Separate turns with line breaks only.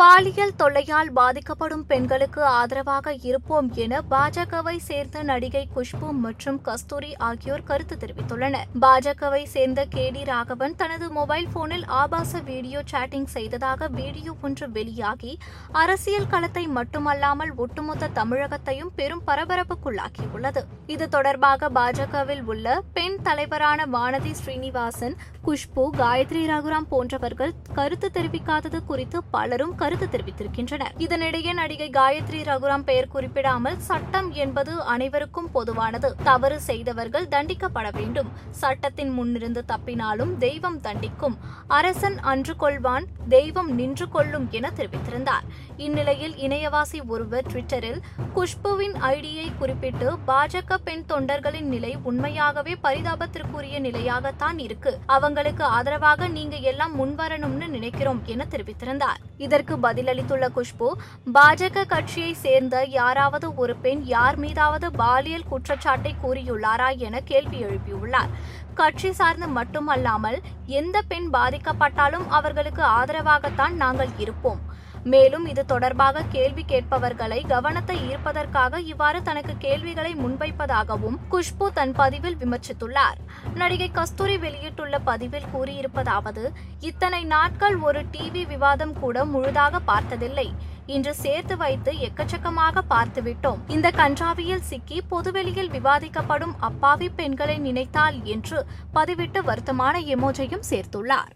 பாலியல் தொல்லையால் பாதிக்கப்படும் பெண்களுக்கு ஆதரவாக இருப்போம் என பாஜகவை சேர்ந்த நடிகை குஷ்பு மற்றும் கஸ்தூரி ஆகியோர் கருத்து தெரிவித்துள்ளனர். பாஜகவை சேர்ந்த கே டி ராகவன் தனது மொபைல் போனில் ஆபாச வீடியோ சாட்டிங் செய்ததாக வீடியோ ஒன்று வெளியாகி அரசியல் களத்தை மட்டுமல்லாமல் ஒட்டுமொத்த தமிழகத்தையும் பெரும் பரபரப்புக்குள்ளாக்கியுள்ளது. இது தொடர்பாக பாஜகவில் உள்ள பெண் தலைவரான வானதி ஸ்ரீனிவாசன் குஷ்பு காயத்ரி ரகுராம் போன்றவர்கள் கருத்து தெரிவிக்காதது குறித்து பலரும் கருத்து தெரிவித்திருக்கின்றனர். இதனிடையே நடிகை காயத்ரி ரகுராம் பெயர் குறிப்பிடாமல் சட்டம் என்பது அனைவருக்கும் பொதுவானது. தவறு செய்தவர்கள் தண்டிக்கப்பட வேண்டும். சட்டத்தின் முன்னிருந்து தப்பினாலும் தெய்வம் தண்டிக்கும். அரசன் அன்று கொள்வான் தெய்வம் நின்று கொள்ளும் என தெரிவித்திருந்தார். இந்நிலையில் இணையவாசி ஒருவர் ட்விட்டரில் குஷ்புவின் ஐடியை குறிப்பிட்டு பாஜக பெண் தொண்டர்களின் நிலை உண்மையாகவே பரிதாபத்திற்குரிய நிலையாகத்தான் இருக்கு. அவங்களுக்கு ஆதரவாக நீங்க எல்லாம் முன்வரணும்னு நினைக்கிறோம் என தெரிவித்திருந்தார். இதற்கு பதிலளித்துள்ள குஷ்பு பாஜக கட்சியை சேர்ந்த யாராவது ஒரு பெண் யார் மீதாவது பாலியல் குற்றச்சாட்டை கூறியுள்ளாரா என கேள்வி எழுப்பியுள்ளார். கட்சி சார்ந்து மட்டுமல்லாமல் எந்த பெண் பாதிக்கப்பட்டாலும் அவர்களுக்கு ஆதரவாகத்தான் நாங்கள் இருப்போம். மேலும் இது தொடர்பாக கேள்வி கேட்பவர்களை கவனத்தை ஈர்ப்பதற்காக இவ்வாறு தனக்கு கேள்விகளை முன்வைப்பதாகவும் குஷ்பு தன் பதிவில் விமர்சித்துள்ளார். நடிகை கஸ்தூரி வெளியிட்டுள்ள பதிவில் கூறியிருப்பதாவது இத்தனை நாட்கள் ஒரு டிவி விவாதம் கூட முழுதாக பார்த்ததில்லை. இன்று சேர்த்து வைத்து எக்கச்சக்கமாக பார்த்துவிட்டோம். இந்த கன்றாவியில் சிக்கி பொதுவெளியில் விவாதிக்கப்படும் அப்பாவி பெண்களை நினைத்தால் என்று பதிவிட்டு வருத்தமான எமோஜையும் சேர்த்துள்ளார்.